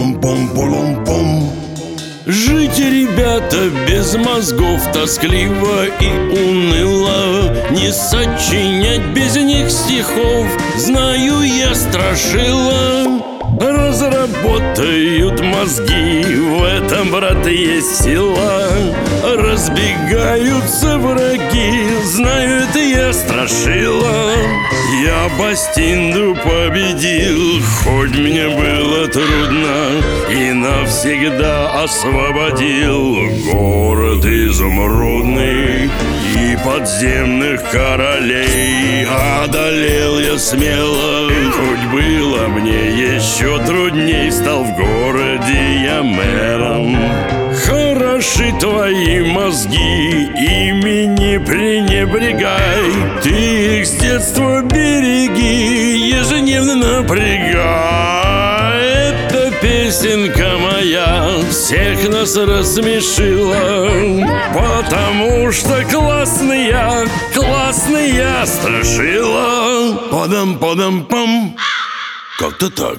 Пам-пам-пам-пам Жить, ребята, без мозгов Тоскливо и уныло. Не сочинять без них стихов Знаю я страшила. Разработают мозги В этом, брат, есть сила. Разбегаются враги Знаю, это я страшила. Я Бастинду победил Хоть мне И навсегда освободил Город изумрудный И подземных королей. Одолел я смело Хоть было мне еще трудней Стал в городе я мэром. Хороши твои мозги, ими не пренебрегай. Ты их с детства береги, ежедневно напрягай. Песенка моя всех нас рассмешила Потому что классный я, классный я страшила. Подам, подам, пам. Как-то так